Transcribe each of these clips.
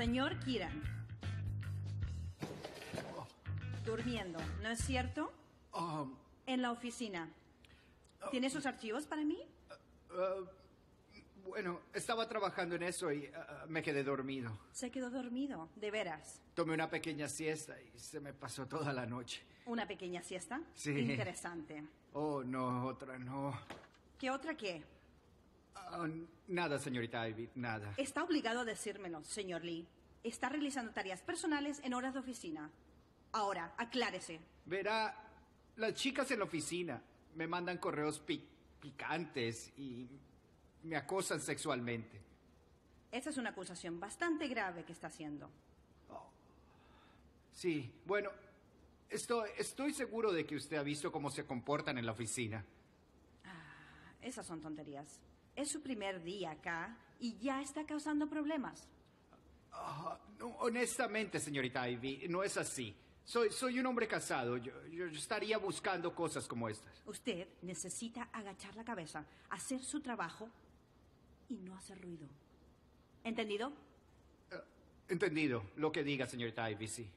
Señor Kiran. Durmiendo, ¿no es cierto? Um, En la oficina. ¿Tiene sus archivos para mí? uh, bueno, estaba trabajando en eso y uh, me quedé dormido. Se quedó dormido, de veras. Tomé una pequeña siesta y se me pasó toda la noche. ¿Una pequeña siesta? Sí. Interesante. Oh, no, otra no. ¿Qué otra qué? Ah, nada, señorita Ivy, nada. Está obligado a decírmelo, señor Lee. Está realizando tareas personales en horas de oficina. Ahora, aclárese. Verá, las chicas en la oficina me mandan correos pi- picantes y me acosan sexualmente. Esa es una acusación bastante grave que está haciendo. Sí, bueno, estoy, estoy seguro de que usted ha visto cómo se comportan en la oficina. Esas son tonterías. Es su primer día acá y ya está causando problemas. Ah, no, honestamente, señorita Ivy, no es así. Soy, soy un hombre casado. Yo, yo estaría buscando cosas como estas. Usted necesita agachar la cabeza, hacer su trabajo y no hacer ruido. ¿Entendido? Entendido lo que diga, señorita Ivy, sí.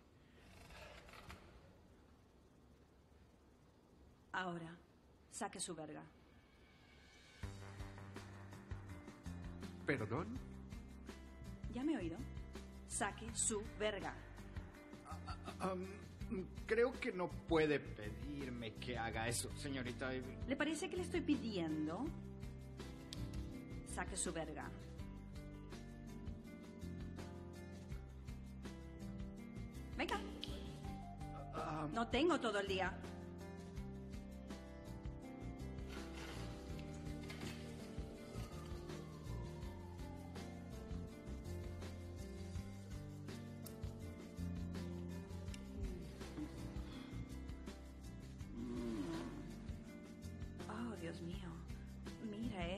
Ahora, saque su verga. ¿Perdón? ¿Ya me he oído? Saque su verga. Am, creo que no puede pedirme que haga eso, señorita Ivy. ¿Le parece que le estoy pidiendo? Saque su verga. Venga. No tengo todo el día.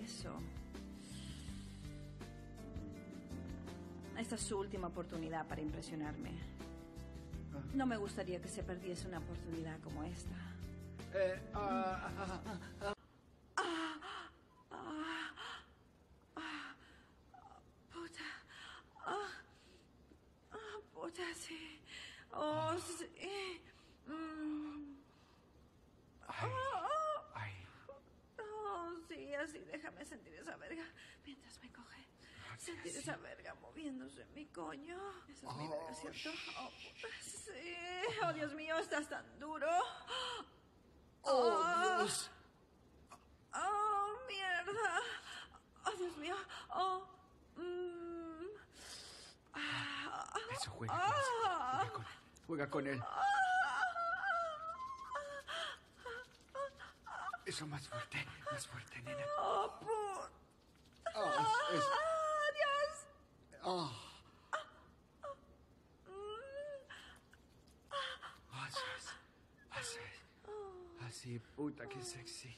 Eso. Esta es su última oportunidad para impresionarme. No me gustaría que se perdiese una oportunidad como esta. Eh, ah, ah, ah, ah. Puta. Ah, ah, puta, sí. Oh, sí. Mm. Ay, Ah, ay. Oh, sí, así déjame sentir esa verga mientras me coge. Sentir esa verga moviéndose en mi coño. Esa es mi verga, ¿cierto? Oh, puta, sí. Oh, Dios mío, estás tan duro. ¡Oh, Dios! Oh, mierda. Oh, Dios mío. Oh. mm. Eso, juega con eso. ah, Juega con él. Juega con él. Eso, más fuerte. Más fuerte, nena. oh, pu- Ah, es- es- ah, Dios. ah. Así es. Así Así, puta, qué sexy.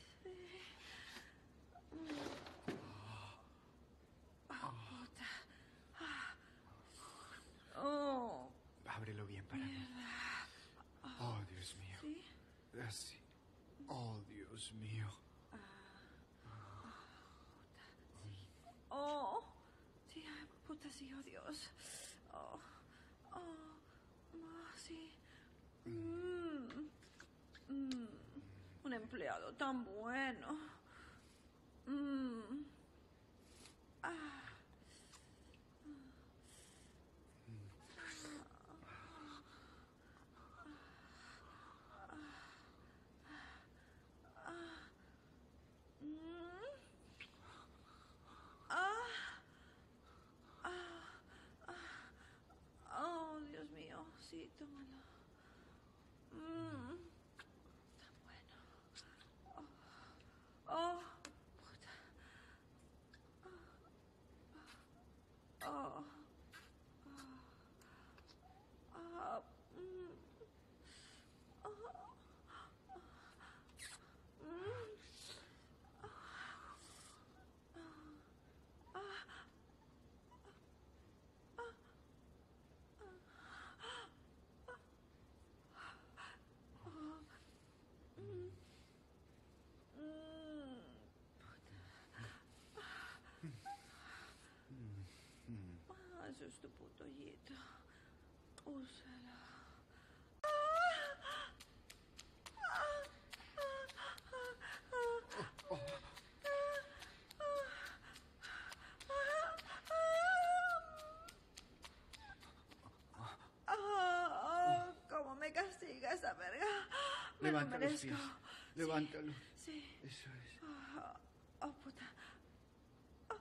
Oh. Ábrelo bien para mí. Oh, Dios mío. Así. Oh, Dios mío. Oh, sí, puta, sí, oh Dios. Oh, oh, oh, sí. Mm, empleado tan bueno. Mm. Ah. Mm. Ah. Ah. Ah. Oh, Dios mío. Sí, tómalo. Mm. Tan bueno. Oh. Oh. Puta. Ese es tu puto hoyito. Úsalo. Ah, ¿Cómo me castiga esa verga? Me lo Levanta los merezco. Levántalo. Sí. Eso es. Ah, Oh, puta. Ah,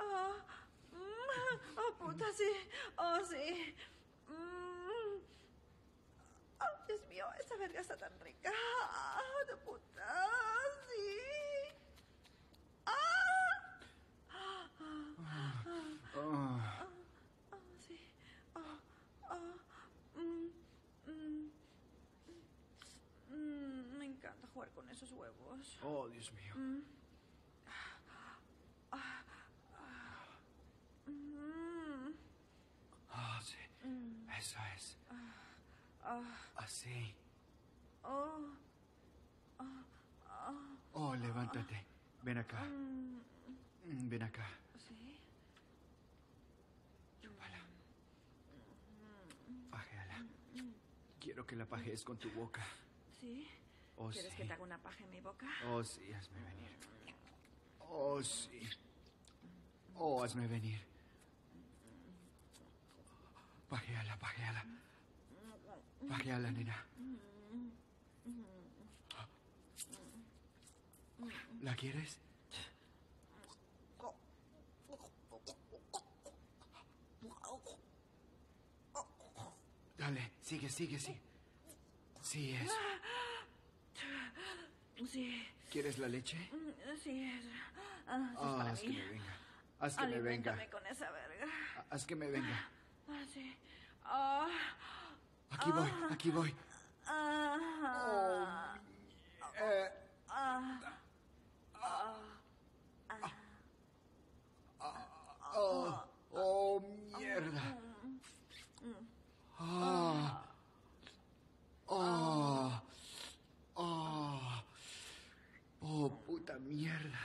ah, mm, Oh, puta, sí. Oh, sí. Mm. Oh, Dios mío, esa verga está tan rica. Ah, de puta, sí. Ah. Ah, Ah, sí. Ah, ah, mm, mm, mm, me encanta jugar con esos huevos. oh, Dios mío. Mm, Ah, sí. mm, Eso es. ah, Así. Oh, ah, ah, Oh, levántate. Ven acá. mm, Ven acá. sí. Chúpala. Pajeala. Quiero que la pajees con tu boca. ¿Sí? Oh, ¿Quieres sí. que te haga una paja en mi boca? Oh, sí, hazme venir. Oh, sí. Oh, hazme venir. Pajeala, pajeala. Pajeala, nena. ¿La quieres? Dale, sigue, sigue, sigue. Sí es. Sí, ¿Quieres la leche? sí. es- Ah, eso es para haz que mí. me venga. Haz que me venga. con esa verga. Haz que me venga. Ah, sí. Ah, Aquí voy, aquí voy. Oh, eh. ah, ah, oh, mierda. Oh, puta mierda.